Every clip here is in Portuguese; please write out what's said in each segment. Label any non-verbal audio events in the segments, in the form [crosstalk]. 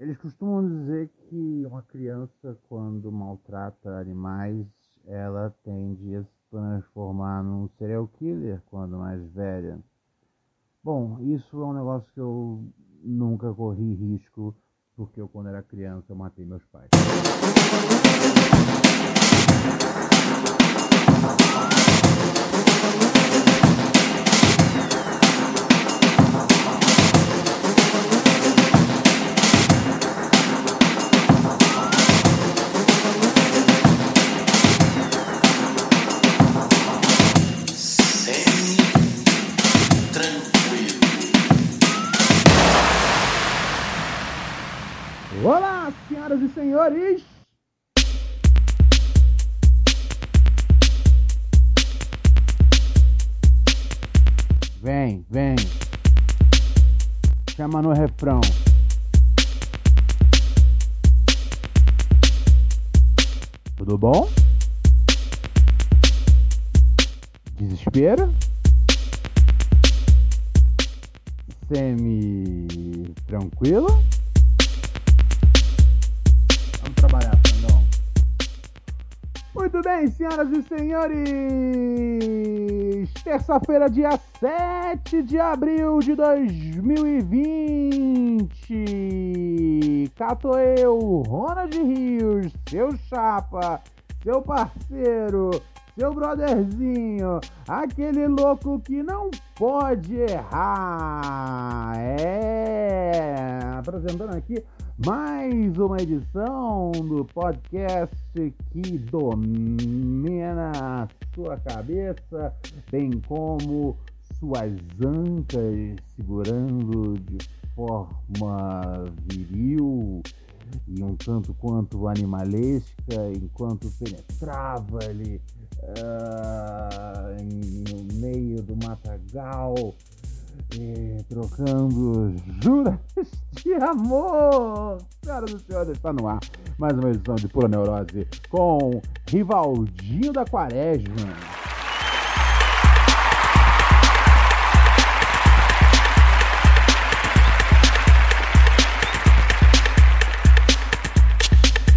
Eles costumam dizer que uma criança, quando maltrata animais, ela tende a se transformar num serial killer quando mais velha. Bom, isso é um negócio que eu nunca corri risco, porque eu, quando era criança, matei meus pais. Senhoras e senhores! Vem, vem. Chama no refrão. Tudo bom? Desespero? Semi tranquilo? Muito bem, senhoras e senhores! Terça-feira, dia 7 de abril de 2020. Cato eu, Ronald Rios, seu chapa, seu parceiro, seu brotherzinho, aquele louco que não pode errar. É, apresentando aqui mais uma edição do podcast que domina a sua cabeça, bem como suas ancas segurando de forma viril. E um tanto quanto animalesca, enquanto penetrava ali ah, em- no meio do matagal, e trocando juras de amor. Senhoras e senhores, está no ar mais uma edição de Pura Neurose com Rivaldinho da Quaresma.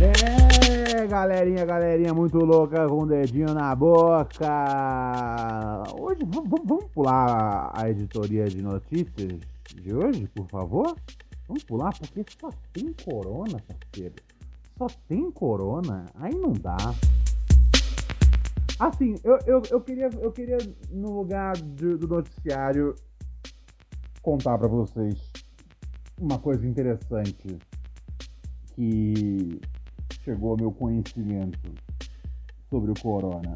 É, galerinha, galerinha muito louca com o dedinho na boca. Hoje, vamos pular a editoria de notícias de hoje, por favor? Vamos pular, porque só tem corona, parceiro. Só tem corona, aí não dá. Assim, eu, eu, eu, queria, eu queria, no lugar do noticiário, contar pra vocês uma coisa interessante que chegou ao meu conhecimento sobre o corona.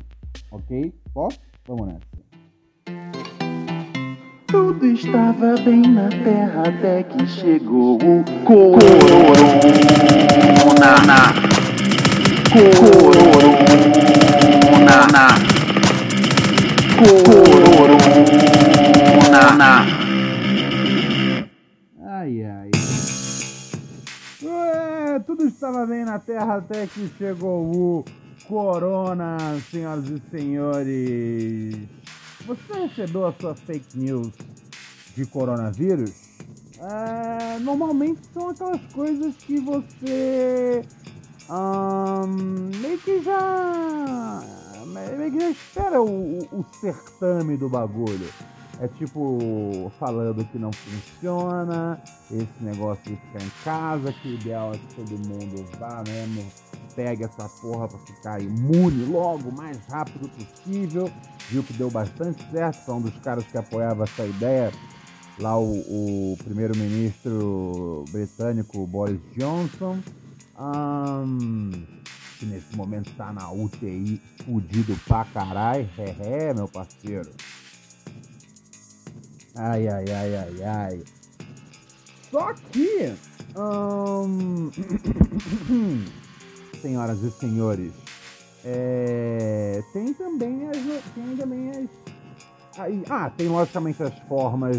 Ok? Posso? Vamos nessa. Tudo estava bem na terra até que chegou o corona. Corona. Corona. Ai, ai. Ué, tudo estava bem na Terra até que chegou o Corona, senhoras e senhores. Você recebeu a sua fake news de coronavírus? É, normalmente são aquelas coisas que você meio que já meio que já espera o, o- certame do bagulho. É tipo falando que não funciona, esse negócio de ficar em casa, que o ideal é que todo mundo vá mesmo, pegue essa porra pra ficar imune logo, o mais rápido possível. Viu que deu bastante certo, foi um dos caras que apoiava essa ideia. Lá o, o primeiro-ministro britânico Boris Johnson, um, que nesse momento tá na UTI fudido pra caralho. É, é, meu parceiro. Ai, ai, ai, ai, ai. Só que. hum, [clears throat] senhoras e senhores. é, tem também as. Tem também as. aí- ah, tem logicamente as formas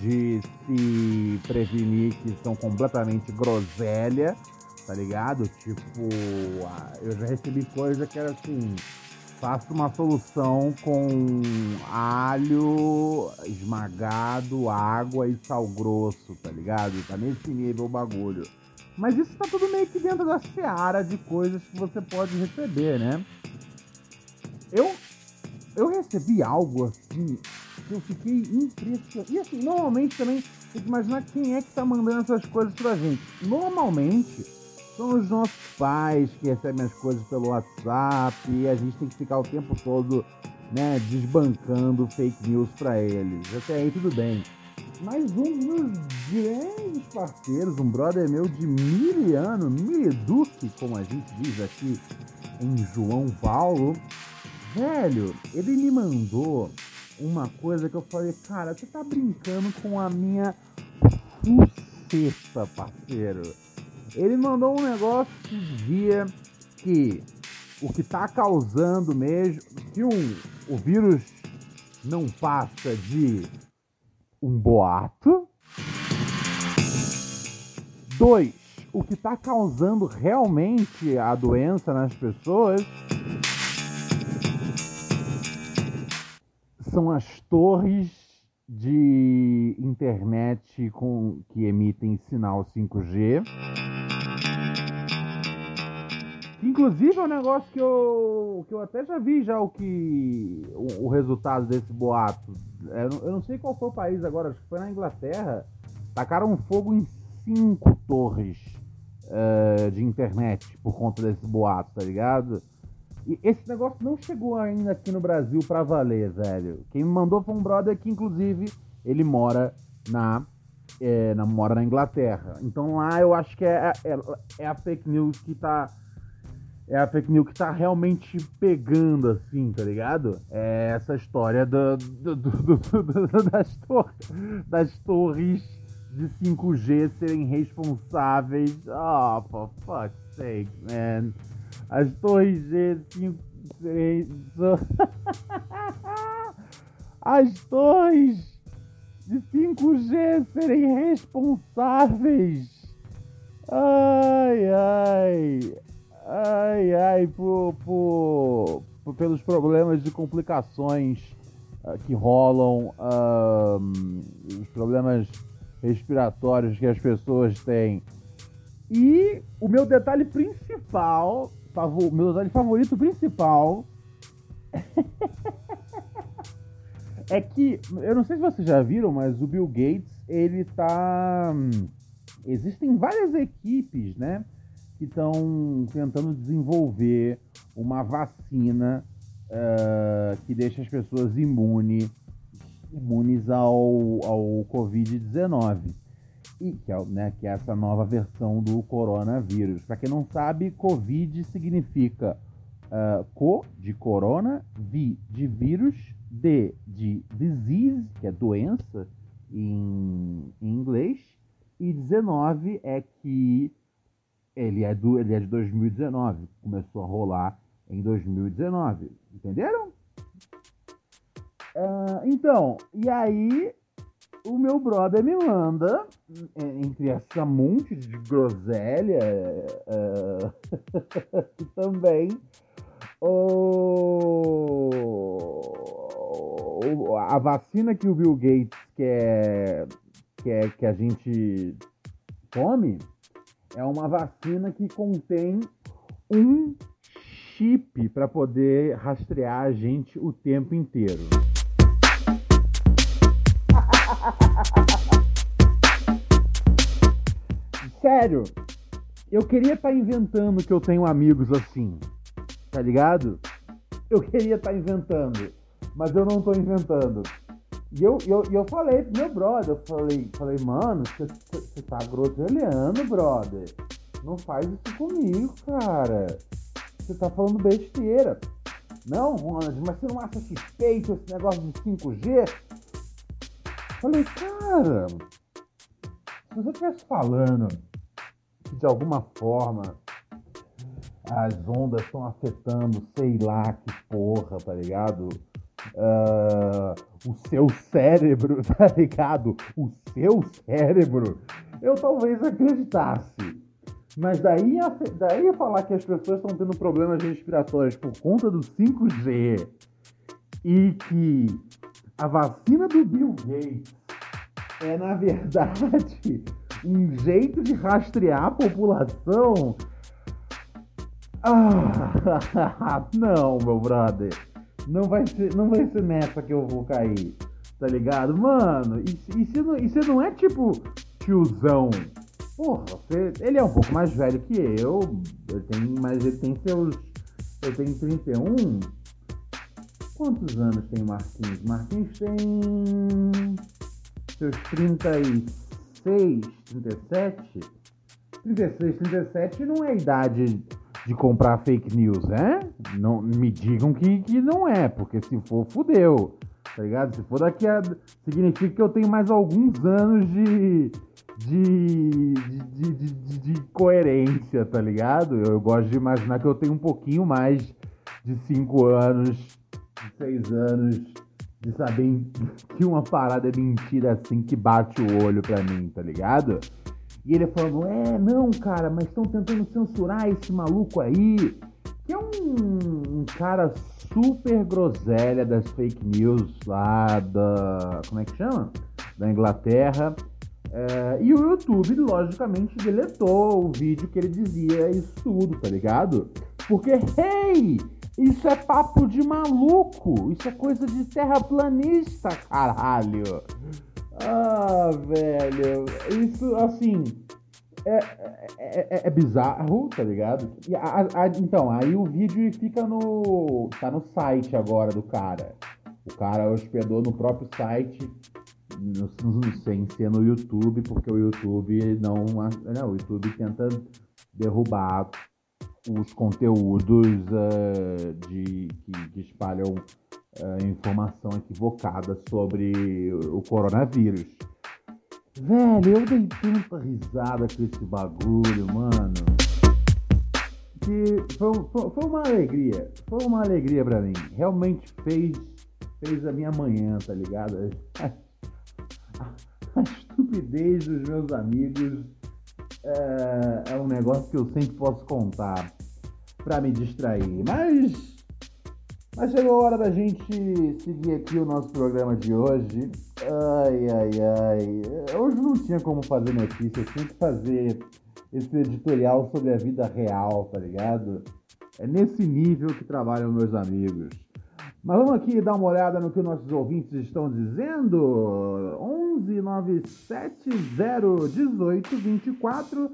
de se prevenir que são completamente groselha, tá ligado? Tipo, ah, eu já recebi coisa que era assim. Faça uma solução com alho esmagado, água e sal grosso, tá ligado? Tá nesse nível o bagulho. Mas isso tá tudo meio que dentro da seara de coisas que você pode receber, né? Eu, eu recebi algo assim que eu fiquei impressionado. E assim, normalmente também tem que imaginar quem é que tá mandando essas coisas pra gente. Normalmente são os nossos pais que recebem as coisas pelo WhatsApp e a gente tem que ficar o tempo todo, né, desbancando fake news pra eles. Até aí tudo bem. Mas um dos grandes parceiros, um brother meu de miliano, miliduque, como a gente diz aqui em João Paulo, velho, ele me mandou uma coisa que eu falei, cara, você tá brincando com a minha buceta, parceiro. Ele mandou um negócio que dizia que o que tá causando mesmo, que um, o vírus não passa de um boato. Dois, o que tá causando realmente a doença nas pessoas são as torres de internet com, que emitem sinal 5G. Inclusive é um negócio que eu, que eu até já vi já o que o, o resultado desse boato. É, Eu não, sei qual foi o país agora, acho que foi na Inglaterra. Tacaram fogo em cinco torres eh, de internet por conta desse boato, tá ligado? E esse negócio não chegou ainda aqui no Brasil pra valer, velho. Quem me mandou foi um brother que, inclusive, ele mora na, é, na- mora na Inglaterra. Então lá eu acho que é, é, é a fake news que tá. É a fake news que tá realmente pegando, assim, tá ligado? É essa história do- do- do- das, tor das torres de 5G serem responsáveis. Oh, for fuck's sake, man. As torres G 5 [laughs] As torres de 5G serem responsáveis. Ai, ai. Ai, ai, por, por, por- pelos problemas de complicações ah, que rolam, ahm, os problemas respiratórios que as pessoas têm. E o meu detalhe principal, favo- meu detalhe favorito principal [laughs] é que, eu não sei se vocês já viram, mas o Bill Gates, ele tá. hum, Existem várias equipes, né, que estão tentando desenvolver uma vacina ah, que deixa as pessoas imune, imunes ao, ao Covid-19 e que é, né, que é essa nova versão do coronavírus. Para quem não sabe, Covid significa ah, co de corona, vi de vírus, d de disease, que é doença em, em inglês, e 19 é que ele é, do, ele é de 2019, começou a rolar em 2019, entenderam? Ah, então, e aí o meu brother me manda, é, entre essa monte de groselha, [laughs] e também o, a vacina que o Bill Gates quer, quer que a gente tome é uma vacina que contém um chip para poder rastrear a gente o tempo inteiro. [laughs] sério, eu queria estar inventando que eu tenho amigos assim, tá ligado? Eu queria estar inventando, mas eu não tô inventando. E eu, eu, eu falei pro meu brother, eu falei, falei mano, você tá groselhando, brother. Não faz isso comigo, cara. Você tá falando besteira. Não, Ronald, mas você não acha suspeito esse negócio de 5G? Falei, cara, se você estivesse falando que de alguma forma as ondas estão afetando, sei lá que porra, tá ligado? Uh, o seu cérebro, [laughs] tá ligado? O seu cérebro, eu talvez acreditasse. Mas daí a, daí a falar que as pessoas estão tendo problemas respiratórios por conta do 5G e que a vacina do Bill Gates é, na verdade, um jeito de rastrear a população. Ah, [laughs] não, meu brother. Não vai ser, não vai ser nessa que eu vou cair. Tá ligado? Mano, e, e, se, não, e você não é tipo tiozão? Porra, você, ele é um pouco mais velho que eu. Ele tem, mas ele tem seus. Eu tenho 31. Quantos anos tem Marquinhos? Marquinhos tem seus 36, 37. 36, 37 não é idade de comprar fake news, né? Não, me digam que, que não é, porque se for, fudeu. Tá ligado? Se for daqui a. Significa que eu tenho mais alguns anos de. De, de, de, de, de coerência, tá ligado? Eu, eu gosto de imaginar que eu tenho um pouquinho mais de 5 anos, de 6 anos de saber que uma parada é mentira assim que bate o olho pra mim, tá ligado? E ele falando, é, não, cara, mas estão tentando censurar esse maluco aí, que é um, um, cara super groselha das fake news lá da. Como é que chama? Da Inglaterra. É, e o YouTube, logicamente, deletou o vídeo que ele dizia isso tudo, tá ligado? Porque, hey! Isso é papo de maluco. Isso é coisa de terraplanista, caralho. Ah, velho. Isso, assim. É, é, é, é bizarro, tá ligado? E a, a, então, aí o vídeo fica no. tá no site agora do cara. O cara hospedou no próprio site, no, sem ser no YouTube, porque o YouTube. Não, o YouTube tenta derrubar os conteúdos uh, de, que, que espalham uh, informação equivocada sobre o coronavírus. Velho, eu dei tanta risada com esse bagulho, mano. Que foi, foi, foi uma alegria. Foi uma alegria para mim. Realmente fez, fez a minha manhã, tá ligado? A, [laughs] a, a estupidez dos meus amigos é, é um negócio que eu sempre posso contar para me distrair. Mas, mas chegou a hora da gente seguir aqui o nosso programa de hoje. Ai, ai, ai. Hoje não tinha como fazer notícia, tinha que fazer esse editorial sobre a vida real, tá ligado? É nesse nível que trabalham meus amigos. Mas vamos aqui dar uma olhada no que nossos ouvintes estão dizendo. 11 97 018 24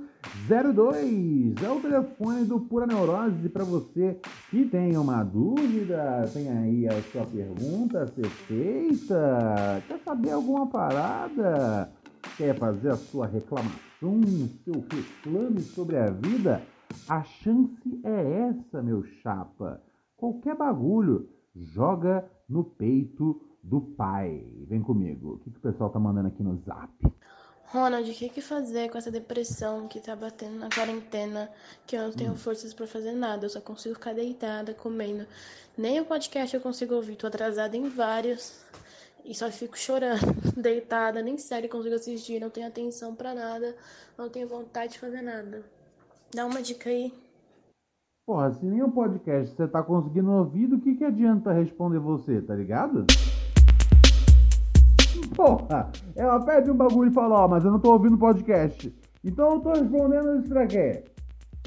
02 é o telefone do Pura Neurose para você que tem uma dúvida, tem aí a sua pergunta a ser feita, quer saber alguma parada, quer fazer a sua reclamação, seu reclame sobre a vida, a chance é essa, meu chapa. Qualquer bagulho joga no peito do pai. Vem comigo. O que, que o pessoal tá mandando aqui no zap? Ronald, o que, que fazer com essa depressão que tá batendo na quarentena, que eu não tenho hum. forças para fazer nada, eu só consigo ficar deitada, comendo. Nem o podcast eu consigo ouvir, tô atrasada em vários e só fico chorando, [laughs] deitada, nem série consigo assistir, não tenho atenção para nada, não tenho vontade de fazer nada. Dá uma dica aí. Porra, se nem o podcast você tá conseguindo ouvir, do que, que adianta responder você, tá ligado? Porra, ela pede um bagulho e fala, ó, oh, mas eu não tô ouvindo podcast. Então eu tô respondendo isso pra quê?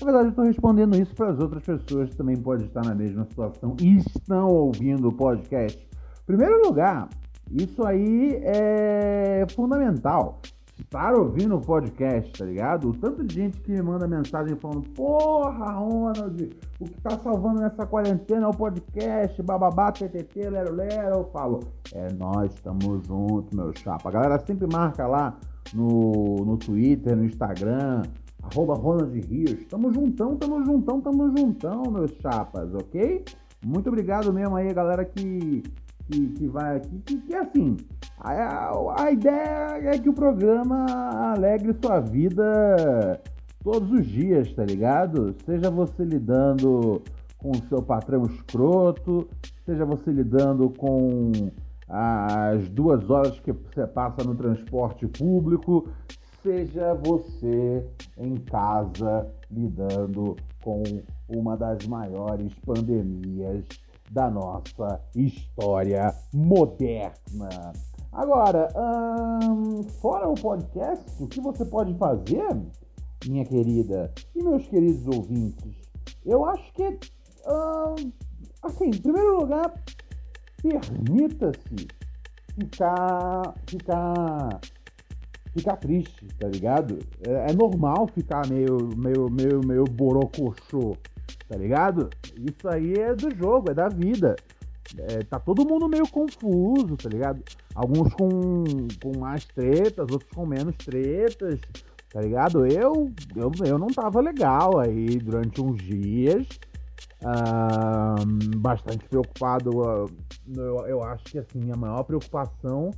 Na verdade, eu tô respondendo isso para as outras pessoas que também podem estar na mesma situação e estão ouvindo o podcast. Primeiro lugar, isso aí é fundamental. Estar ouvindo o podcast, tá ligado? O tanto de gente que me manda mensagem falando, porra, Ronald, o que tá salvando nessa quarentena é o podcast, bababá, ttt, lero, lero. Eu falo, é nós, estamos juntos, meu chapa. A galera sempre marca lá no, no Twitter, no Instagram, arroba Ronald Rios. Tamo juntão, tamo juntão, tamo juntão, meus chapas, ok? Muito obrigado mesmo aí, galera que que, que vai aqui, que, que assim, a, a ideia é que o programa alegre sua vida todos os dias, tá ligado? Seja você lidando com o seu patrão escroto, seja você lidando com as duas horas que você passa no transporte público, seja você em casa lidando com uma das maiores pandemias da nossa história moderna. Agora, hum, fora o podcast, o que você pode fazer, minha querida e meus queridos ouvintes? Eu acho que, hum, assim, em primeiro lugar, permita-se ficar, ficar, ficar triste, tá ligado? É, é normal ficar meio, meio, meio, meio borocochô tá ligado? Isso aí é do jogo, é da vida. É, tá todo mundo meio confuso, tá ligado? Alguns com, com mais tretas, outros com menos tretas, tá ligado? Eu, eu, eu não tava legal aí durante uns dias. Uh, bastante preocupado. eu, eu acho que assim, a maior preocupação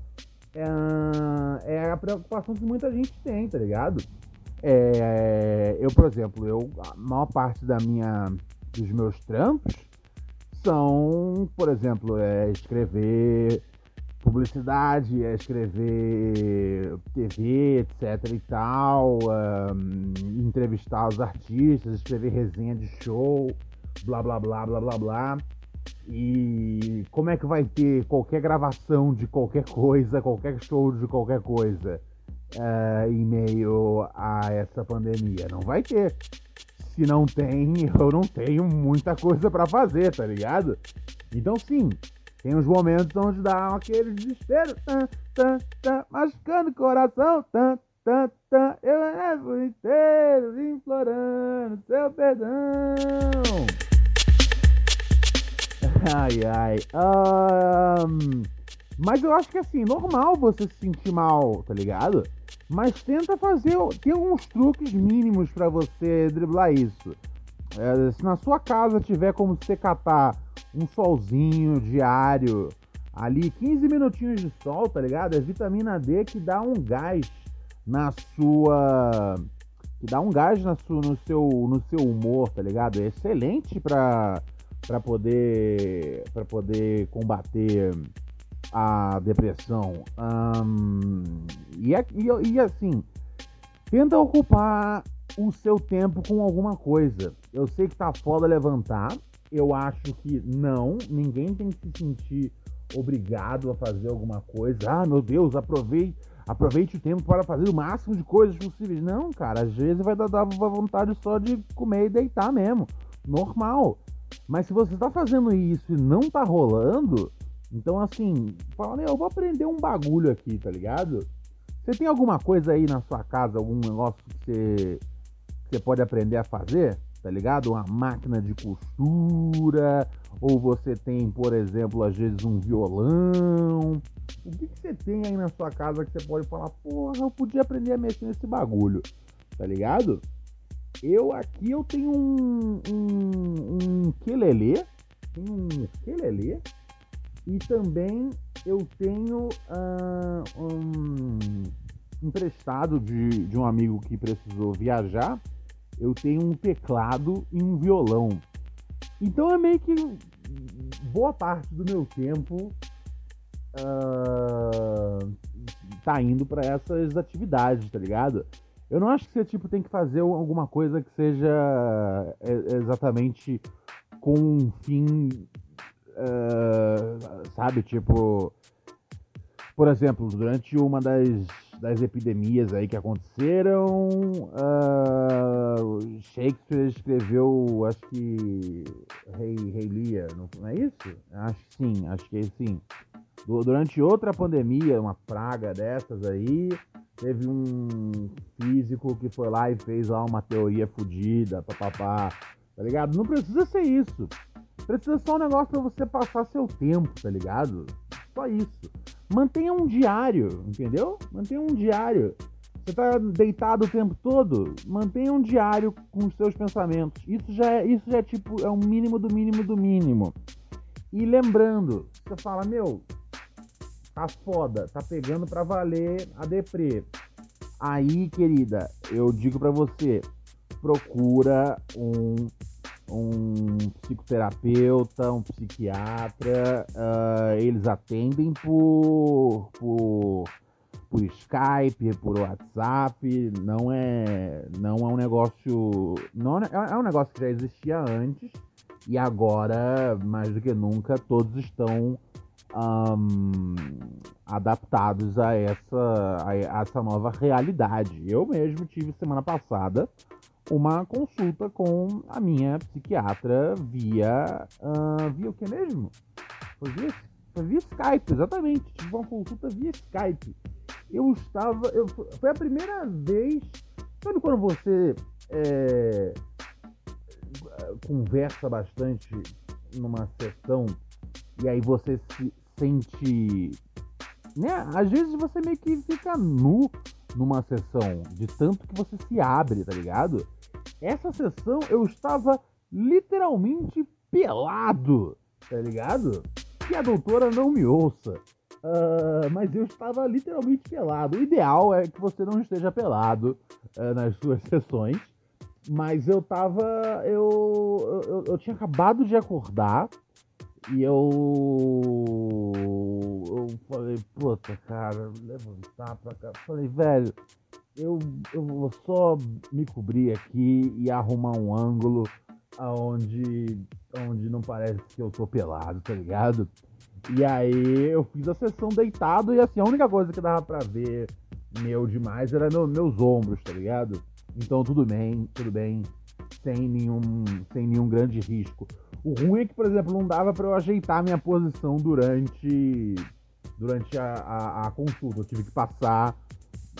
é, é a preocupação que muita gente tem, tá ligado? É, eu, por exemplo, eu, a maior parte da minha, dos meus trampos são, por exemplo, é escrever publicidade, é escrever TV, etc e tal, um, entrevistar os artistas, escrever resenha de show, blá blá blá blá blá blá. E como é que vai ter qualquer gravação de qualquer coisa, qualquer show de qualquer coisa? Uh, em meio a essa pandemia. Não vai ter. Se não tem, eu não tenho muita coisa para fazer, tá ligado? Então, sim, tem uns momentos onde dá aquele desespero, tá, tá, tá, machucando o coração, tá, tá, tá, eu levo inteiro implorando seu perdão. Ai, ai. Um, mas eu acho que assim, normal você se sentir mal, tá ligado? Mas tenta fazer. Tem alguns truques mínimos para você driblar isso. É, se na sua casa tiver como você catar um solzinho diário, ali 15 minutinhos de sol, tá ligado? É vitamina D que dá um gás na sua. que dá um gás na sua, no, seu, no seu humor, tá ligado? É excelente para para poder para poder combater a depressão. E, e, e assim, tenta ocupar o seu tempo com alguma coisa. Eu sei que tá foda levantar. Eu acho que não, ninguém tem que se sentir obrigado a fazer alguma coisa. Ah, meu Deus, aproveite, aproveite o tempo para fazer o máximo de coisas possíveis. Não, cara, às vezes vai dar, dar vontade só de comer e deitar mesmo. Normal. Mas se você tá fazendo isso e não tá rolando, então, assim, fala, eu vou aprender um bagulho aqui, tá ligado? Você tem alguma coisa aí na sua casa, algum negócio que você, que você pode aprender a fazer, tá ligado? Uma máquina de costura, ou você tem, por exemplo, às vezes um violão. O que, que você tem aí na sua casa que você pode falar, porra, eu podia aprender a mexer nesse bagulho, tá ligado? Eu aqui eu tenho um, um, um quelele, tenho um quelele e também eu tenho uh, um emprestado de, de um amigo que precisou viajar. Eu tenho um teclado e um violão. Então é meio que boa parte do meu tempo uh, tá indo para essas atividades, tá ligado? Eu não acho que você tipo tem que fazer alguma coisa que seja é, exatamente com um fim uh, sabe, tipo, por exemplo, durante uma das, das epidemias aí que aconteceram, uh, Shakespeare escreveu, acho que Rei, Rei não é isso? Acho que sim, acho que é sim. Durante outra pandemia, uma praga dessas aí, teve um físico que foi lá e fez lá uma teoria fodida, papapá, tá ligado? Não precisa ser isso. Precisa só um negócio pra você passar seu tempo, tá ligado? Só isso. Mantenha um diário, entendeu? Mantenha um diário. Você tá deitado o tempo todo? Mantenha um diário com os seus pensamentos. Isso já é, isso já é tipo, é o mínimo do mínimo do mínimo. E lembrando, você fala, meu, tá foda, tá pegando pra valer a deprê. Aí, querida, eu digo pra você, procura um um psicoterapeuta, um psiquiatra, uh, eles atendem por, por, por Skype, por WhatsApp, não é, não é um negócio, não é, é um negócio que já existia antes e agora, mais do que nunca, todos estão um, adaptados a essa, a essa nova realidade. Eu mesmo tive semana passada uma consulta com a minha psiquiatra via. Uh, via o que mesmo? Foi via, foi via Skype, exatamente. Tive uma consulta via Skype. Eu estava. Eu, foi a primeira vez. Sabe quando você é, conversa bastante numa sessão e aí você se sente. Né? Às vezes você meio que fica nu numa sessão, de tanto que você se abre, tá ligado? Essa sessão eu estava literalmente pelado, tá ligado? Que a doutora não me ouça. Uh, mas eu estava literalmente pelado. O ideal é que você não esteja pelado uh, nas suas [laughs] sessões. Mas eu tava. Eu, eu, eu tinha acabado de acordar. E eu. Eu falei, puta, cara, levantar pra cá. Falei, velho, eu, eu vou só me cobrir aqui e arrumar um ângulo aonde, onde não parece que eu tô pelado, tá ligado? E aí eu fiz a sessão deitado e assim, a única coisa que dava pra ver meu demais era meu, meus ombros, tá ligado? Então tudo bem, tudo bem, sem nenhum, sem nenhum grande risco. O ruim é que, por exemplo, não dava para eu ajeitar minha posição durante, durante a, a, a consulta. Eu tive que passar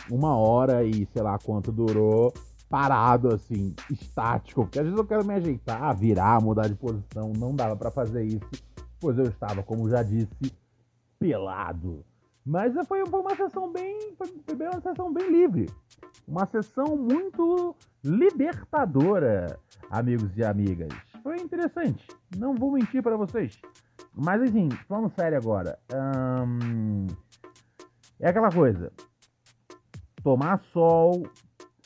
uma hora e sei lá quanto durou, parado assim, estático. Porque às vezes eu quero me ajeitar, virar, mudar de posição. Não dava para fazer isso, pois eu estava, como já disse, pelado. Mas foi, uma sessão bem. Foi uma sessão bem livre. Uma sessão muito libertadora, amigos e amigas. Foi interessante. Não vou mentir para vocês. Mas enfim, falando sério agora. Hum, é aquela coisa tomar sol,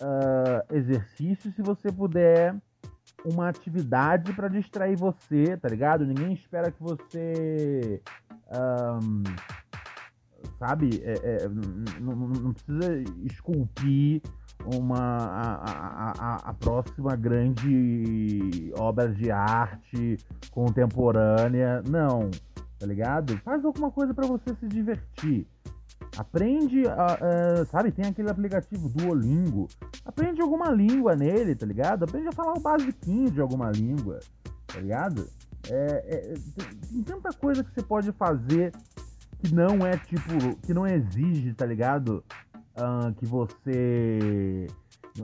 uh, exercício, se você puder, uma atividade para distrair você, tá ligado? Ninguém espera que você. Um, sabe? É, é, não, não, precisa esculpir uma, a, a, a, próxima grande obra de arte contemporânea. Não, tá ligado? Faz alguma coisa para você se divertir. Aprende, sabe, tem aquele aplicativo Duolingo. Aprende alguma língua nele, tá ligado? Aprende a falar o basiquinho de alguma língua, tá ligado? É, é, tem, tem tanta coisa que você pode fazer que não é tipo, que não exige, tá ligado? Uh, que você,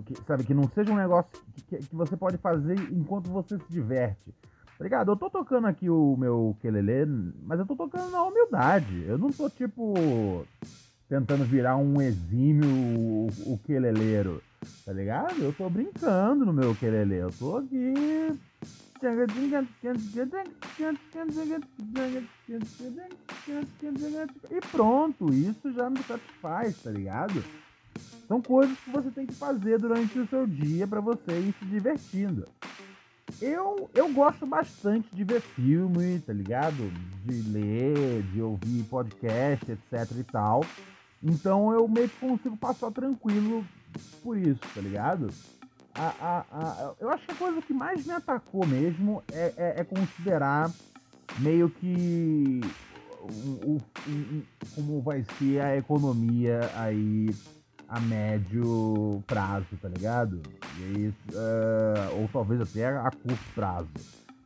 que, sabe, que não seja um negócio que, que, você pode fazer enquanto você se diverte. Tá ligado? Eu tô tocando aqui o meu quelele, mas eu tô tocando na humildade. Eu não tô, tipo, tentando virar um exímio ukeleleiro, tá ligado? Eu tô brincando no meu ukelele. Eu tô aqui... E pronto, isso já me satisfaz, tá ligado? São coisas que você tem que fazer durante o seu dia para você ir se divertindo. Eu, eu gosto bastante de ver filme, tá ligado? De ler, de ouvir podcast, etc e tal. Então eu meio que consigo passar tranquilo por isso, tá ligado? A, a, a, eu acho que a coisa que mais me atacou mesmo é, é, é considerar meio que o, o, o, como vai ser a economia aí a médio prazo, tá ligado? E uh, ou talvez até a curto prazo.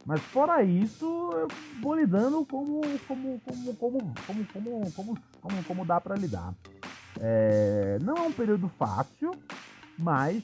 Mas fora isso, eu vou lidando como como como como como como como, como dá para lidar. É, não é um período fácil, mas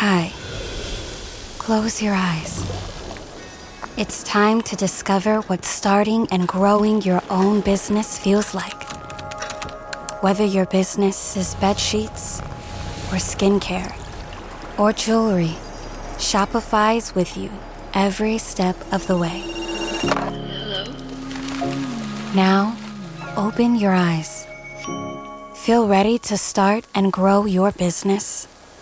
Hi. Close your eyes. It's time to discover what starting and growing your own business feels like. Whether your business is bed sheets or skincare or jewelry, Shopify's with you every step of the way. Hello? Now, open your eyes. Feel ready to start and grow your business?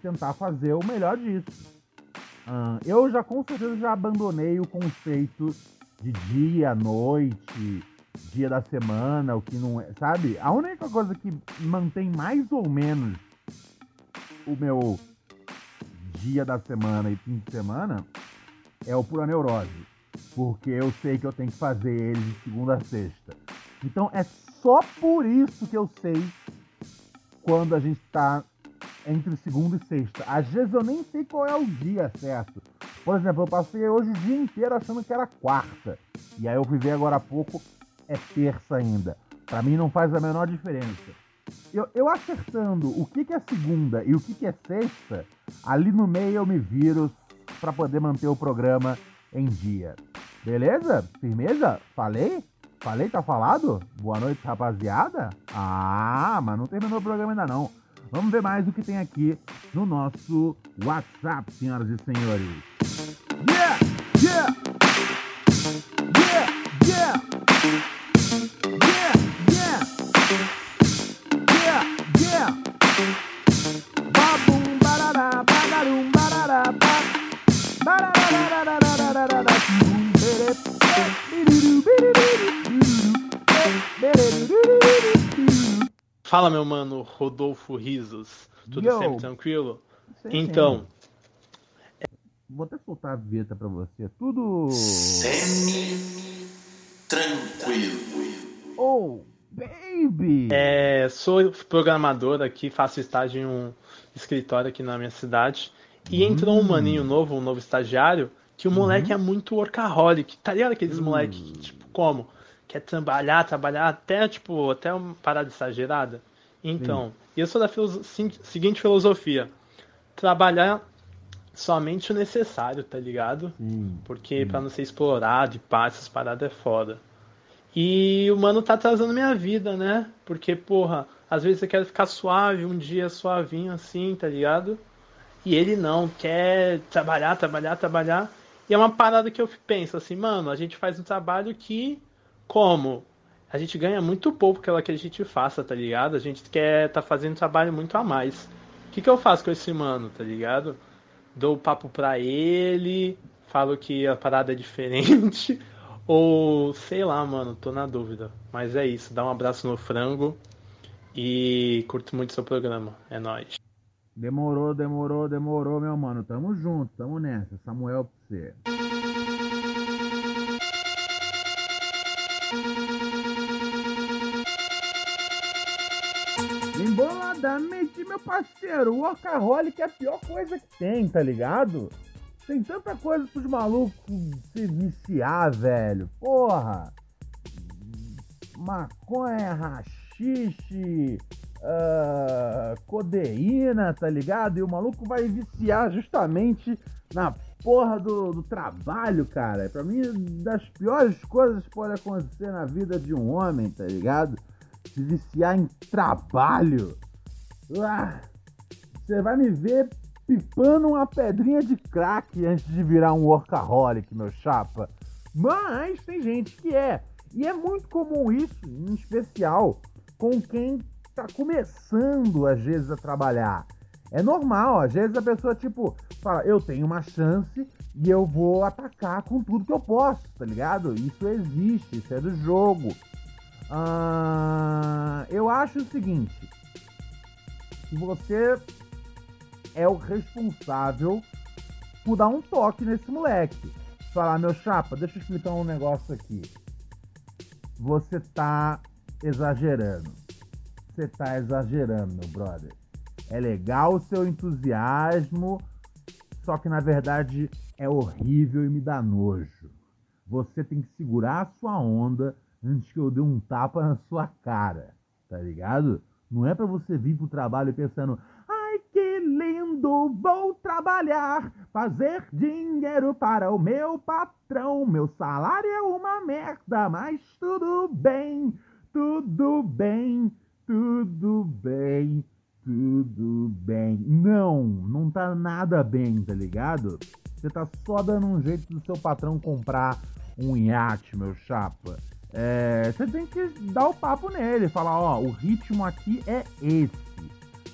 Tentar fazer o melhor disso. Ah, eu já com certeza já abandonei o conceito de dia, noite, dia da semana, o que não é, sabe? A única coisa que mantém mais ou menos o meu dia da semana e fim de semana é o pura neurose, porque eu sei que eu tenho que fazer ele de segunda a sexta. Então é só por isso que eu sei quando a gente tá entre segunda e sexta. Às vezes eu nem sei qual é o dia certo. Por exemplo, eu passei hoje o dia inteiro achando que era quarta. E aí eu fui ver agora há pouco, é terça ainda. Pra mim não faz a menor diferença. Eu, eu acertando o que, que é segunda e o que, que é sexta, ali no meio eu me viro pra poder manter o programa em dia. Beleza? Firmeza? Falei? Falei, tá falado? Boa noite, rapaziada? Ah, mas não terminou o programa ainda não. Vamos ver mais o que tem aqui no nosso WhatsApp, senhoras e senhores. Yeah! Yeah! Yeah! Yeah! Fala, meu mano, Rodolfo Risos. Tudo Yo. sempre tranquilo? Sei Então, Vou até soltar a vinheta pra você. Tudo. Semi-tranquilo. Oh, baby! é, sou programador aqui, faço estágio em um escritório aqui na minha cidade. E entrou um maninho novo, um novo estagiário, que o moleque é muito workaholic. Tá ligado aqueles moleque que, tipo, como? Quer trabalhar, trabalhar até, tipo, até uma parada exagerada? Então, eu sou da filoso- sim- seguinte filosofia. Trabalhar somente o necessário, tá ligado? Sim. Porque pra não ser explorado e pá, essas paradas é foda. E o mano tá atrasando minha vida, né? Porque, porra, às vezes eu quero ficar suave, um dia suavinho assim, tá ligado? E ele não, quer trabalhar, trabalhar, trabalhar. E é uma parada que eu penso assim, mano, a gente faz um trabalho que, como? A gente ganha muito pouco pelo que a gente faça, tá ligado? A gente quer tá fazendo trabalho muito a mais. O que, que eu faço com esse mano, tá ligado? Dou papo pra ele, falo que a parada é diferente, [laughs] ou sei lá, mano, tô na dúvida. Mas é isso, dá um abraço no frango e curto muito seu programa. É nóis. Demorou, demorou, demorou, meu mano. Tamo junto, tamo nessa. Samuel pra você. Emboladamente, meu parceiro, o workaholic é a pior coisa que tem, tá ligado? Tem tanta coisa pros malucos se viciar, velho. Porra! Maconha, rachixe, ah, codeína, tá ligado? E o maluco vai viciar justamente na porra do, do trabalho, cara. Pra mim, das piores coisas que pode acontecer na vida de um homem, tá ligado? se viciar em trabalho. Ah, você vai me ver pipando uma pedrinha de crack antes de virar um workaholic, meu chapa. Mas tem gente que é. E é muito comum isso, em especial com quem tá começando às vezes a trabalhar. É normal, às vezes a pessoa tipo fala, eu tenho uma chance e eu vou atacar com tudo que eu posso, tá ligado? Isso existe, isso é do jogo. Ah, eu acho o seguinte: você é o responsável por dar um toque nesse moleque. Falar, meu chapa, deixa eu explicar um negócio aqui. Você tá exagerando. Você tá exagerando, meu brother. É legal o seu entusiasmo, só que na verdade é horrível e me dá nojo. Você tem que segurar a sua onda antes que eu dê um tapa na sua cara, tá ligado? Não é para você vir pro trabalho pensando, ai que lindo, vou trabalhar, fazer dinheiro para o meu patrão, meu salário é uma merda, mas tudo bem, tudo bem, tudo bem, tudo bem. Não, não tá nada bem, tá ligado? Você tá só dando um jeito do seu patrão comprar um iate, meu chapa. É, você tem que dar o papo nele, falar, ó, o ritmo aqui é esse,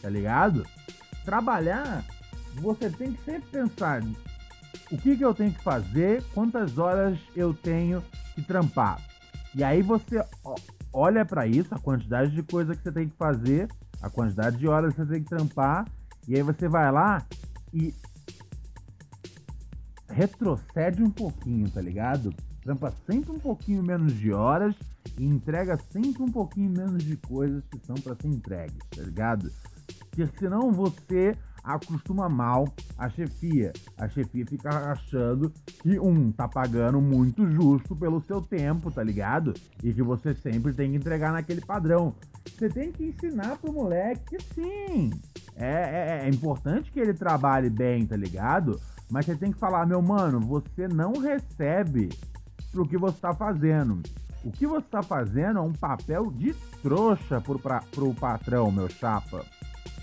tá ligado? Trabalhar, você tem que sempre pensar o que, que eu tenho que fazer, quantas horas eu tenho que trampar. E aí você olha para isso, a quantidade de coisa que você tem que fazer, a quantidade de horas que você tem que trampar, e aí você vai lá e retrocede um pouquinho, tá ligado? Trampa sempre um pouquinho menos de horas e entrega sempre um pouquinho menos de coisas que são para ser entregues, tá ligado? Porque senão você acostuma mal a chefia. A chefia fica achando que um tá pagando muito justo pelo seu tempo, tá ligado? E que você sempre tem que entregar naquele padrão. Você tem que ensinar pro moleque que sim. É, é, é importante que ele trabalhe bem, tá ligado? Mas você tem que falar, meu mano, você não recebe pro que você está fazendo. O que você está fazendo é um papel de trouxa pra, pro patrão, meu chapa.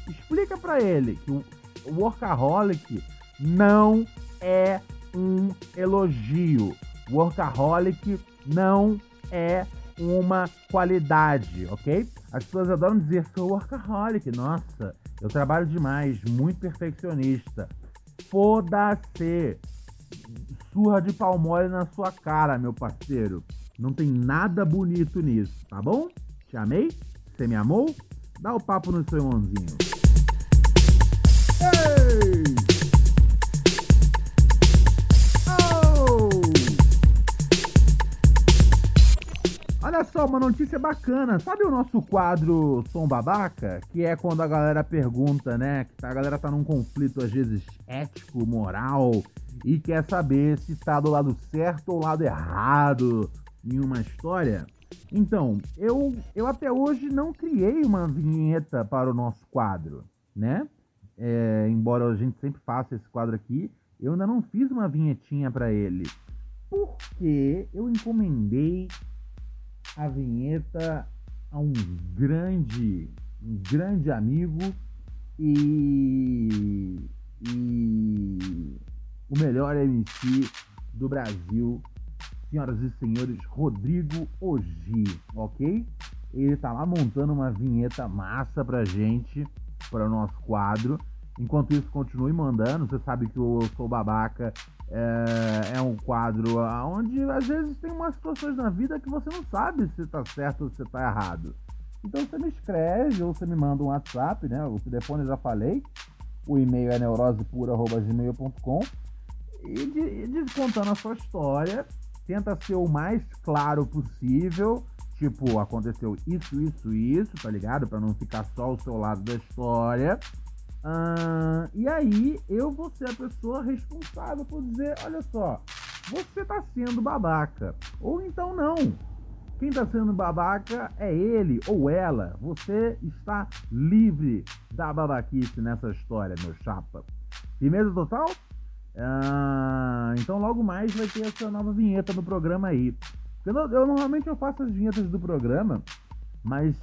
Explica para ele que o workaholic não é um elogio. Workaholic não é uma qualidade, ok? As pessoas adoram dizer sou workaholic. Nossa, eu trabalho demais, muito perfeccionista. Foda-se surra de pau mole na sua cara, meu parceiro. Não tem nada bonito nisso, tá bom? Te amei? Você me amou? Dá o papo no seu irmãozinho. Ei! Oh! Olha só, uma notícia bacana. Sabe o nosso quadro Som Babaca? Que é quando a galera pergunta, né? Que a galera tá num conflito, às vezes, ético, moral, e quer saber se está do lado certo ou lado errado em uma história. Então, eu, eu até hoje não criei uma vinheta para o nosso quadro, né? É, embora a gente sempre faça esse quadro aqui, eu ainda não fiz uma vinhetinha para ele. Porque eu encomendei a vinheta a um grande, um grande amigo e, e o melhor MC do Brasil, senhoras e senhores, Rodrigo Ogi, ok? Ele tá lá montando uma vinheta massa pra gente, para o nosso quadro. Enquanto isso, continue mandando. Você sabe que o Eu Sou Babaca é, é, um quadro onde às vezes tem umas situações na vida que você não sabe se tá certo ou se tá errado. Então você me escreve ou você me manda um WhatsApp, né? O telefone eu já falei. O e-mail é neurosepura.gmail.com e, de, contando a sua história, tenta ser o mais claro possível. Tipo, aconteceu isso, isso, isso, tá ligado? Para não ficar só o seu lado da história. E aí eu vou ser a pessoa responsável por dizer: olha só, você tá sendo babaca. Ou então não. Quem tá sendo babaca é ele ou ela. Você está livre da babaquice nessa história, meu chapa. Firmeza total? Ah, então logo mais vai ter essa nova vinheta do programa aí. Eu, eu, normalmente eu faço as vinhetas do programa Mas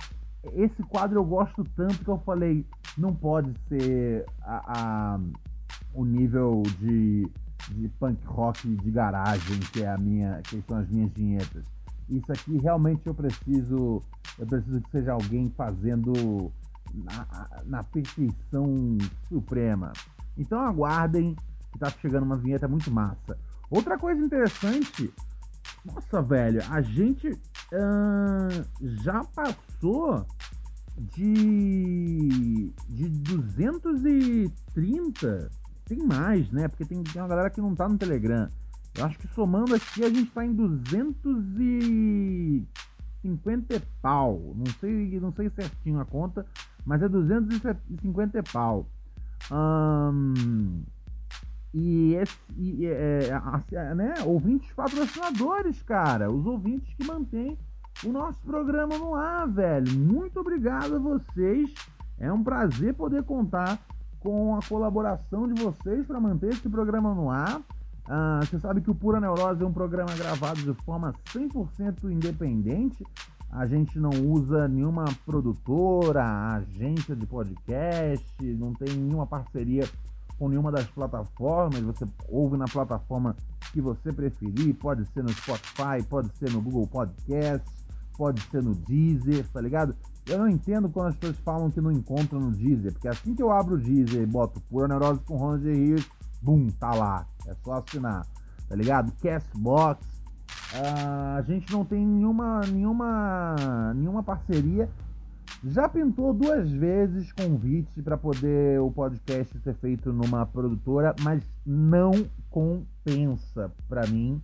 esse quadro eu gosto tanto que eu falei, não pode ser a, a o nível de, de punk rock de garagem que é a minha, que são as minhas vinhetas. Isso aqui realmente eu preciso, eu preciso que seja alguém fazendo na, na perfeição suprema. Então aguardem que tá chegando uma vinheta muito massa. Outra coisa interessante, nossa velho, a gente uh, já passou de de 230 tem mais, né? Porque tem, tem uma galera que não tá no Telegram. Eu acho que somando aqui a gente tá em 250 e pau. Não sei, não sei certinho a conta, mas é 250 e pau. Hum, e, esse, e é, né, ouvintes patrocinadores, cara. Os ouvintes que mantêm o nosso programa no ar, velho. Muito obrigado a vocês. É um prazer poder contar com a colaboração de vocês para manter esse programa no ar. Ah, você sabe que o Pura Neurose é um programa gravado de forma 100% independente. A gente não usa nenhuma produtora, agência de podcast, não tem nenhuma parceria com nenhuma das plataformas. Você ouve na plataforma que você preferir. Pode ser no Spotify, pode ser no Google Podcast, pode ser no Deezer, tá ligado? Eu não entendo quando as pessoas falam que não encontram no Deezer, porque assim que eu abro o Deezer e boto Pura Neurose com Ronald Rios, bum, tá lá. É só assinar, tá ligado? Castbox. Uh, a gente não tem nenhuma, nenhuma, nenhuma parceria. Já pintou duas vezes convite para poder o podcast ser feito numa produtora, mas não compensa para mim,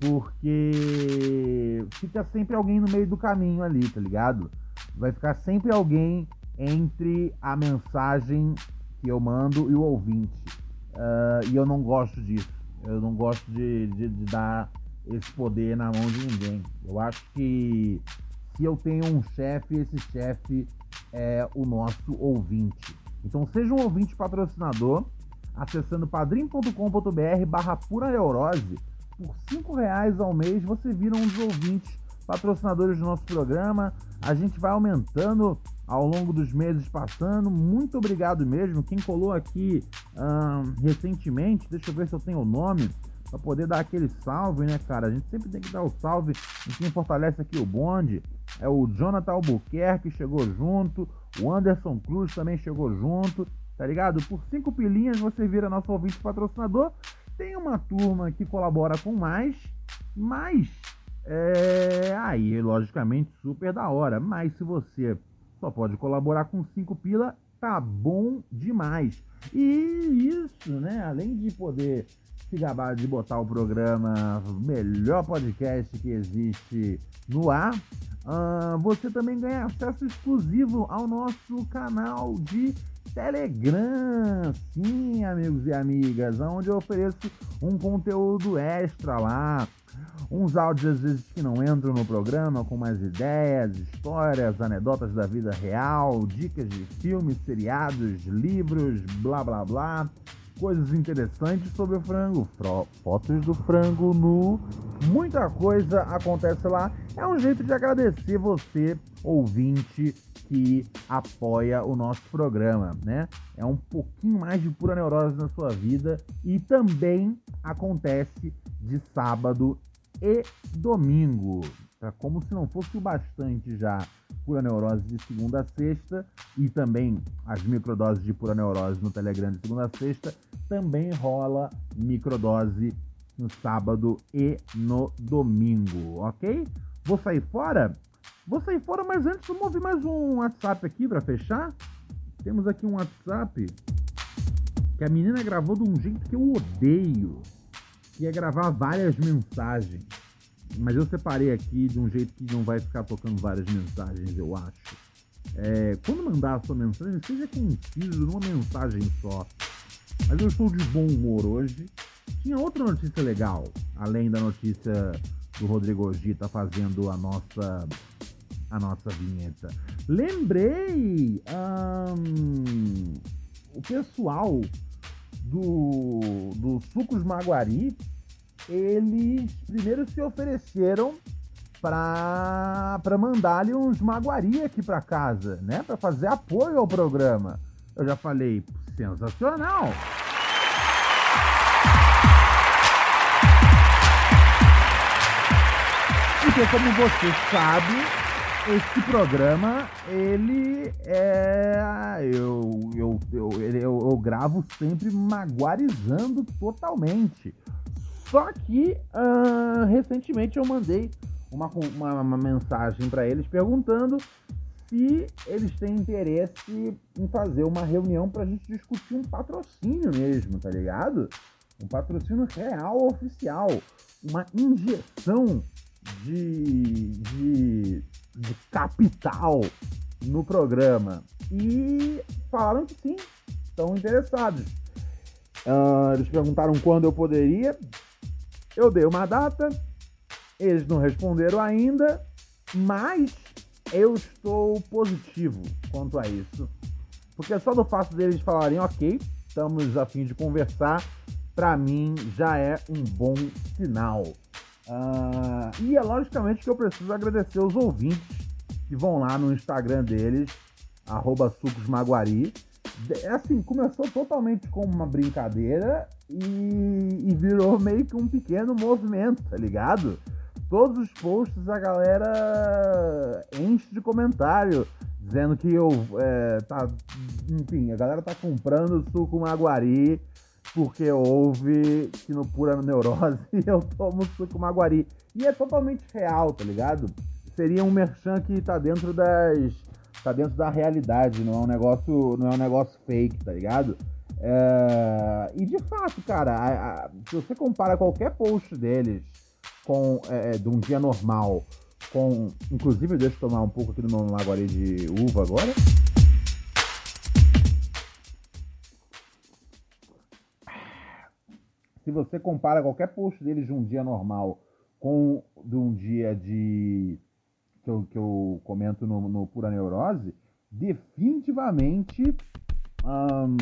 porque fica sempre alguém no meio do caminho ali, tá ligado? vai ficar sempre alguém entre a mensagem que eu mando e o ouvinte. Uh, e eu não gosto disso. Eu não gosto de, de, de, dar esse poder na mão de ninguém. Eu acho que se eu tenho um chefe, esse chefe é o nosso ouvinte. Então seja um ouvinte patrocinador, acessando padrim.com.br barra pura neurose. Por cinco reais ao mês você vira um dos ouvintes patrocinadores do nosso programa. A gente vai aumentando ao longo dos meses passando. Muito obrigado mesmo. Quem colou aqui hum, recentemente, deixa eu ver se eu tenho o nome para poder dar aquele salve, né, cara? A gente sempre tem que dar o salve em quem fortalece aqui o bonde. É o Jonathan Albuquerque chegou junto, o Anderson Cruz também chegou junto, tá ligado? Por cinco pilinhas você vira nosso ouvinte patrocinador. Tem uma turma que colabora com mais, mas é, aí, logicamente, super da hora. Mas se você só pode colaborar com 5 pila, tá bom demais. E isso, né? Além de poder se gabar de botar o programa melhor podcast que existe no ar, uh, você também ganha acesso exclusivo ao nosso canal de Telegram. Sim, amigos e amigas, onde eu ofereço um conteúdo extra lá. Uns áudios às vezes que não entram no programa, com mais ideias, histórias, anedotas da vida real, dicas de filmes, seriados, livros, blá blá blá, coisas interessantes sobre o frango, fotos do frango nu, muita coisa acontece lá. É um jeito de agradecer você, ouvinte, que apoia o nosso programa, né? É um pouquinho mais de pura neurose na sua vida e também acontece de sábado e domingo. Tá como se não fosse o bastante já pura neurose de segunda a sexta e também as microdoses de pura neurose no Telegram de segunda a sexta, também rola microdose no sábado e no domingo, ok? Vou sair fora? Vou sair fora, mas antes vamos ouvir mais um WhatsApp aqui para fechar. Temos aqui um WhatsApp que a menina gravou de um jeito que eu odeio ia gravar várias mensagens. Mas eu separei aqui de um jeito que não vai ficar tocando várias mensagens, eu acho. É, quando mandar a sua mensagem, seja conciso numa mensagem só. Mas eu estou de bom humor hoje. Tinha outra notícia legal, além da notícia do Rodrigo Gita fazendo a nossa a nossa vinheta. Lembrei o pessoal do, do Sucos Maguari, eles primeiro se ofereceram pra, pra mandar ali uns maguari aqui pra casa, né? Pra fazer apoio ao programa. Eu já falei, sensacional! Porque como você sabe, esse programa, ele é. Eu, eu, eu, eu, eu gravo sempre maguarizando totalmente. Só que ah, recentemente eu mandei uma, uma, uma mensagem para eles perguntando se eles têm interesse em fazer uma reunião pra gente discutir um patrocínio mesmo, tá ligado? Um patrocínio real, oficial. Uma injeção de, de, de capital no programa. E falaram que sim, estão interessados. Ah, eles perguntaram quando eu poderia. Eu dei uma data, eles não responderam ainda, mas eu estou positivo quanto a isso. Porque só do fato deles falarem, ok, estamos a fim de conversar, pra mim já é um bom sinal. Ah, e é logicamente que eu preciso agradecer os ouvintes que vão lá no Instagram deles, arroba sucosmaguari. Assim, começou totalmente como uma brincadeira e, e virou meio que um pequeno movimento, tá ligado? Todos os posts a galera enche de comentário dizendo que eu é, tá, enfim, a galera tá comprando suco maguari porque houve que no pura neurose [laughs] eu tomo suco maguari. E é totalmente real, tá ligado? Seria um merchan que tá dentro das. tá dentro da realidade, não é um negócio. não é um negócio fake, tá ligado? É, E de fato, cara, a- a- se você compara qualquer post deles com é, é, de um dia normal, com. Inclusive, deixa eu tomar um pouco aqui do meu maguari de uva agora. se você compara qualquer post deles de um dia normal com de um dia de que eu, que eu comento no, no Pura Neurose, definitivamente ahn,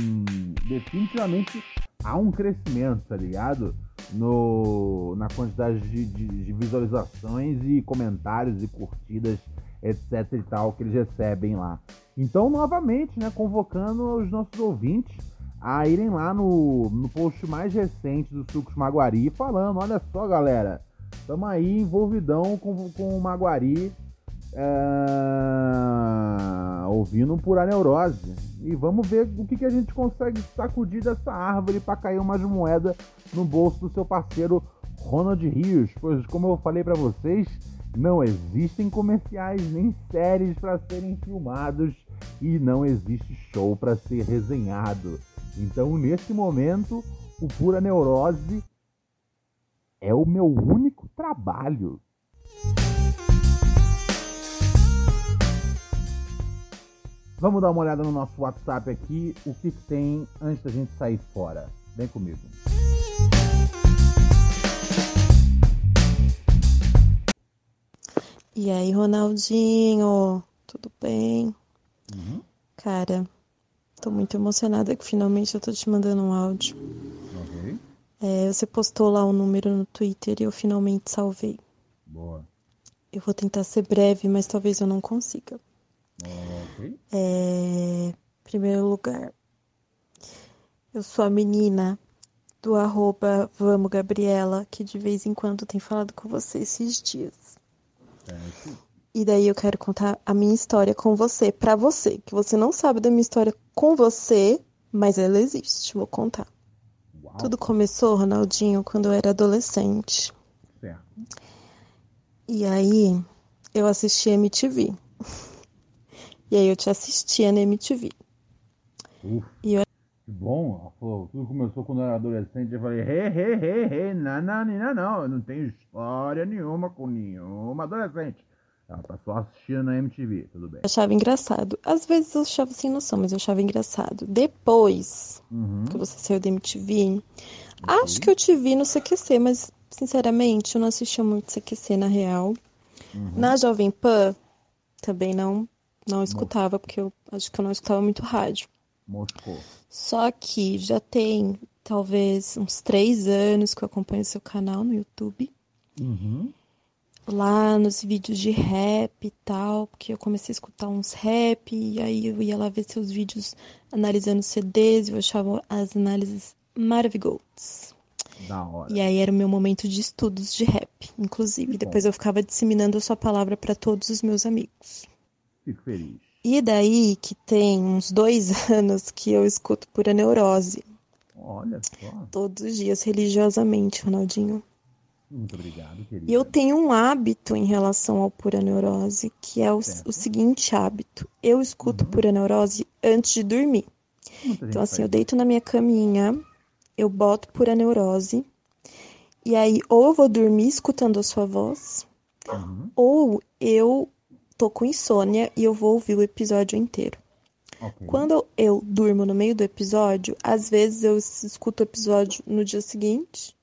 definitivamente há um crescimento, tá ligado? No, na quantidade de, de- de visualizações e comentários e curtidas, etc e tal, que eles recebem lá. Então, novamente, né, convocando os nossos ouvintes a irem lá no, no post mais recente do Sucos Maguari falando, olha só galera, estamos aí envolvidão com, com o Maguari é, ouvindo pura neurose. E vamos ver o que, que a gente consegue sacudir dessa árvore para cair umas moedas no bolso do seu parceiro Ronald Rios. Pois, como eu falei para vocês, não existem comerciais nem séries para serem filmados e não existe show para ser resenhado. Então, nesse momento, o Pura Neurose é o meu único trabalho. Vamos dar uma olhada no nosso WhatsApp aqui, o que, que tem antes da gente sair fora. Vem comigo. E aí, Ronaldinho, tudo bem? Cara, tô muito emocionada que finalmente eu tô te mandando um áudio. Ok. É, você postou lá um número no Twitter e eu finalmente salvei. Boa. Eu vou tentar ser breve, mas talvez eu não consiga. É, em primeiro lugar, eu sou a menina do arroba Vamos Gabriela, que de vez em quando tem falado com você esses dias. E daí eu quero contar a minha história com você, pra você, que você não sabe da minha história com você, mas ela existe, vou contar. Uau. Tudo começou, Ronaldinho, quando eu era adolescente. Certo. E aí eu assisti MTV. E aí eu te assistia na MTV. Uf. E eu- Que bom. Ela falou, tudo começou quando eu era adolescente. Eu falei, he, he, he, he, não, não, não, não. Eu não tenho história nenhuma com nenhuma adolescente. Ela tá só assistindo na MTV, tudo bem. achava engraçado. Às vezes eu achava sem noção, mas eu achava engraçado. Depois Uhum. que você saiu da MTV, acho que eu te vi no CQC, mas sinceramente eu não assistia muito CQC na real. Uhum. Na Jovem Pan também não não escutava, porque eu acho que eu não escutava muito rádio. Moscou. Só que já tem talvez uns três anos que eu acompanho seu canal no YouTube. Uhum. lá nos vídeos de rap e tal, porque eu comecei a escutar uns rap e aí eu ia lá ver seus vídeos analisando CDs e eu achava as análises maravilhosas. Da hora. E aí era o meu momento de estudos de rap, inclusive. Depois eu ficava disseminando a sua palavra para todos os meus amigos. Fico feliz. E daí que tem uns dois [laughs] anos que eu escuto pura neurose. Olha só. Todos os dias, religiosamente, Ronaldinho. Muito obrigado, querido. E eu tenho um hábito em relação ao pura neurose, que é o, o seguinte hábito. Eu escuto uhum. pura neurose antes de dormir. Muita então, assim, eu deito na minha caminha, eu boto pura neurose, e aí ou eu vou dormir escutando a sua voz, uhum. ou eu tô com insônia e eu vou ouvir o episódio inteiro. Okay. Quando eu durmo no meio do episódio, às vezes eu escuto o episódio no dia seguinte,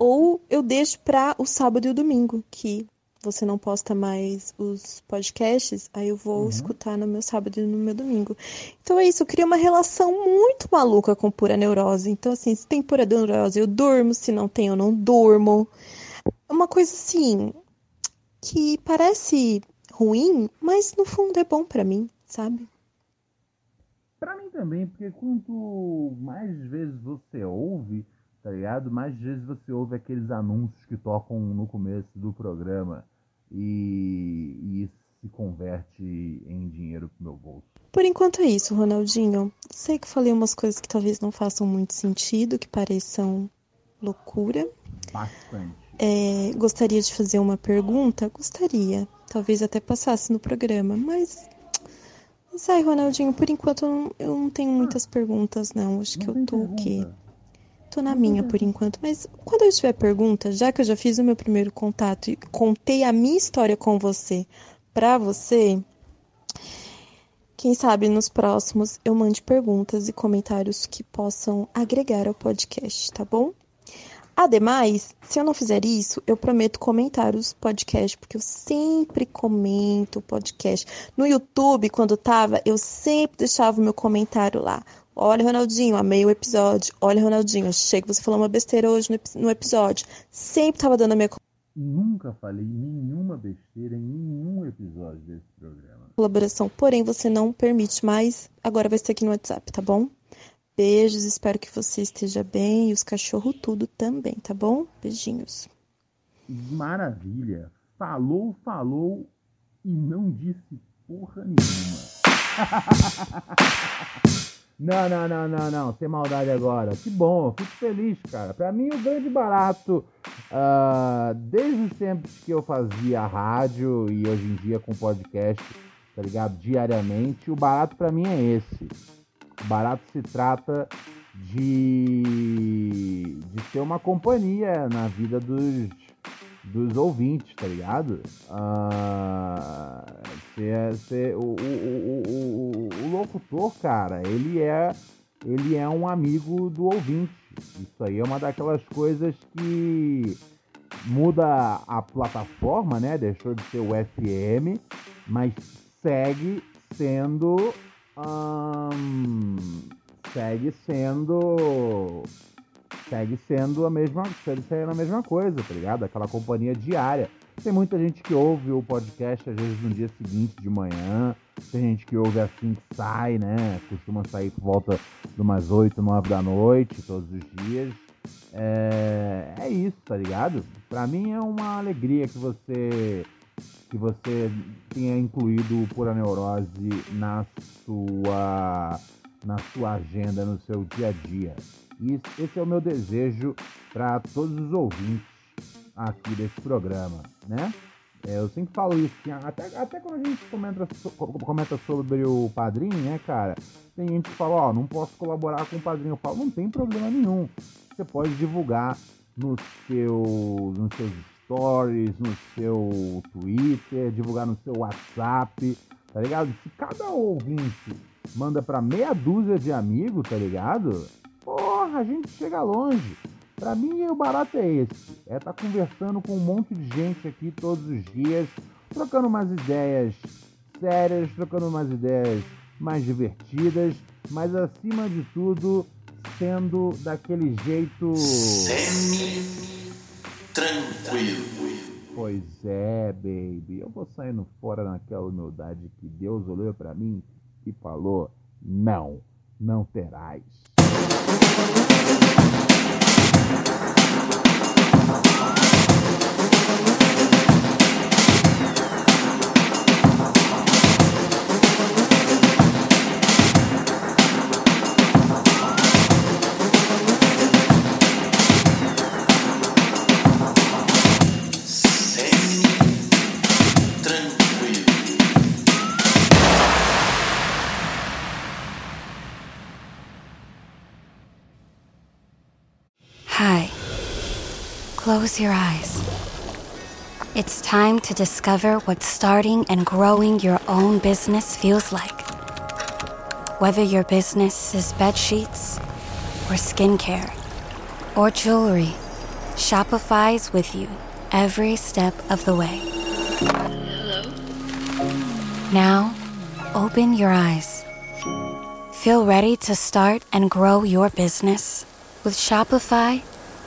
ou eu deixo para o sábado e o domingo, que você não posta mais os podcasts, aí eu vou uhum. escutar no meu sábado e no meu domingo. Então é isso, eu crio uma relação muito maluca com pura neurose. Então, assim, se tem pura neurose, eu durmo, se não tem, eu não durmo. É uma coisa assim que parece ruim, mas no fundo é bom para mim, sabe? Para mim também, porque quanto mais vezes você ouve, tá ligado? Mais vezes você ouve aqueles anúncios que tocam no começo do programa e, e isso se converte em dinheiro pro meu bolso. Por enquanto é isso, Ronaldinho. Sei que falei umas coisas que talvez não façam muito sentido, que pareçam loucura. Bastante. É, gostaria de fazer uma pergunta? Gostaria. Talvez até passasse no programa, mas. Sai, Ronaldinho, por enquanto eu não, eu não tenho muitas perguntas, não. Acho que eu tô o quê? Tô na minha por enquanto. Mas quando eu tiver pergunta, já que eu já fiz o meu primeiro contato e contei a minha história com você pra você, quem sabe nos próximos eu mande perguntas e comentários que possam agregar ao podcast, tá bom? Ademais, se eu não fizer isso, eu prometo comentar os podcasts, porque eu sempre comento o podcast. No YouTube, quando tava, eu sempre deixava o meu comentário lá. Olha, Ronaldinho, amei o episódio. Olha, Ronaldinho, achei que você falou uma besteira hoje no, episódio. Sempre tava dando a minha. Nunca falei nenhuma besteira em nenhum episódio desse programa. Colaboração, porém, você não permite mais. Agora vai ser aqui no WhatsApp, tá bom? Beijos, espero que você esteja bem e os cachorros tudo também, tá bom? Beijinhos. Maravilha. Falou, falou e não disse porra nenhuma. [laughs] não, não, não, não, não. Sem maldade agora. Que bom, fico feliz, cara. Pra mim, o grande barato, uh, desde sempre que eu fazia rádio e hoje em dia com podcast, tá ligado? Diariamente, o barato pra mim é esse Barato se trata de, de ser uma companhia na vida dos, dos ouvintes, tá ligado? O, o, o, o, o locutor, cara, ele é, ele é um amigo do ouvinte. Isso aí é uma daquelas coisas que muda a plataforma, né? Deixou de ser o FM, mas segue sendo segue sendo segue sendo a mesma segue sendo a mesma coisa, tá ligado? Aquela companhia diária. Tem muita gente que ouve o podcast às vezes no dia seguinte de manhã. Tem gente que ouve assim que sai, né? Costuma sair por volta de umas 8, 9 da noite, todos os dias. É, é isso, tá ligado? Pra mim é uma alegria que você que você tenha incluído o Pura Neurose na sua, na sua agenda, no seu dia a dia. E esse é o meu desejo para todos os ouvintes aqui desse programa, né? É, eu sempre falo isso, até, até quando a gente comenta, comenta sobre o padrinho, né, cara? Tem gente que fala, ó, não posso colaborar com o padrinho. Eu falo, não tem problema nenhum. Você pode divulgar no seu, nos seus stories, no seu Twitter, divulgar no seu WhatsApp, tá ligado? Se cada ouvinte manda pra meia dúzia de amigos, tá ligado? Porra, a gente chega longe. Pra mim, o barato é esse: é estar tá conversando com um monte de gente aqui todos os dias, trocando umas ideias sérias, trocando umas ideias mais divertidas, mas acima de tudo, sendo daquele jeito. Tranquilo. Pois é, baby. Eu vou saindo fora naquela humildade que Deus olhou para mim e falou: não, não terás. Close your eyes. It's time to discover what starting and growing your own business feels like. Whether your business is bed sheets or skincare or jewelry, Shopify's with you every step of the way. Hello. Now, open your eyes. Feel ready to start and grow your business? With Shopify,